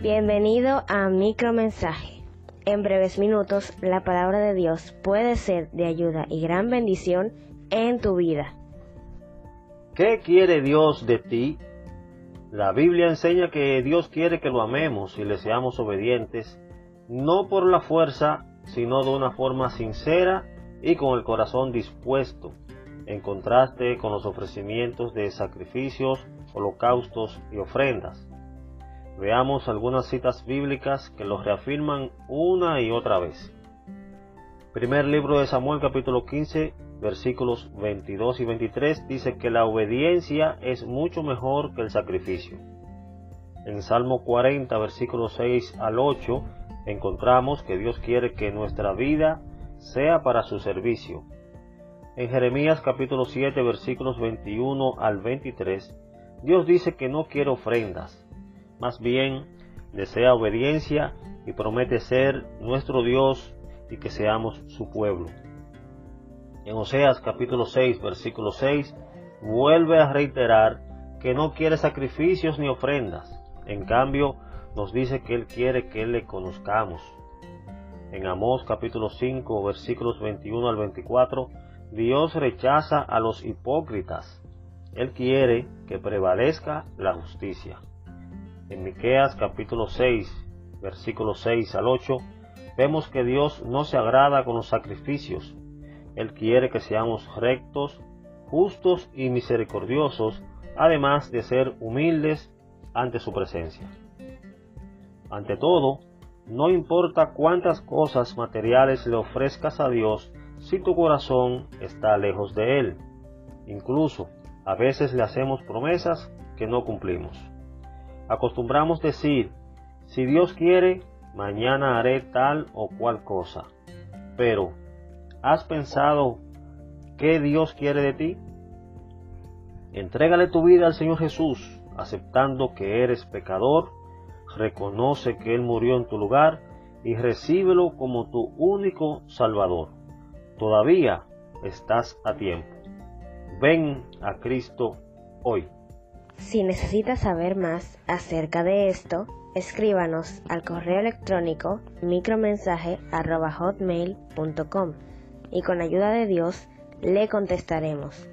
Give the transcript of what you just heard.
Bienvenido a Micromensaje. En breves minutos, la palabra de Dios puede ser de ayuda y gran bendición en tu vida. ¿Qué quiere Dios de ti? La Biblia enseña que Dios quiere que lo amemos y le seamos obedientes, no por la fuerza, sino de una forma sincera y con el corazón dispuesto, en contraste con los ofrecimientos de sacrificios, holocaustos y ofrendas. Veamos algunas citas bíblicas que los reafirman una y otra vez. Primer libro de Samuel capítulo 15 versículos 22 y 23 dice que la obediencia es mucho mejor que el sacrificio. En Salmo 40 versículos 6 al 8 encontramos que Dios quiere que nuestra vida sea para su servicio. En Jeremías capítulo 7 versículos 21 al 23 Dios dice que no quiere ofrendas, más bien, desea obediencia y promete ser nuestro Dios y que seamos su pueblo. En Oseas capítulo 6, versículo 6, vuelve a reiterar que no quiere sacrificios ni ofrendas. En cambio, nos dice que Él quiere que le conozcamos. En Amós capítulo 5, versículos 21 al 24, Dios rechaza a los hipócritas. Él quiere que prevalezca la justicia. En Miqueas capítulo 6, versículos 6 al 8, vemos que Dios no se agrada con los sacrificios. Él quiere que seamos rectos, justos y misericordiosos, además de ser humildes ante su presencia. Ante todo, no importa cuántas cosas materiales le ofrezcas a Dios si tu corazón está lejos de Él. Incluso, a veces le hacemos promesas que no cumplimos. Acostumbramos decir, si Dios quiere, mañana haré tal o cual cosa. Pero, ¿has pensado qué Dios quiere de ti? Entrégale tu vida al Señor Jesús, aceptando que eres pecador, reconoce que Él murió en tu lugar y recíbelo como tu único Salvador. Todavía estás a tiempo. Ven a Cristo hoy. Si necesitas saber más acerca de esto, escríbanos al correo electrónico micromensaje.hotmail.com y con ayuda de Dios le contestaremos.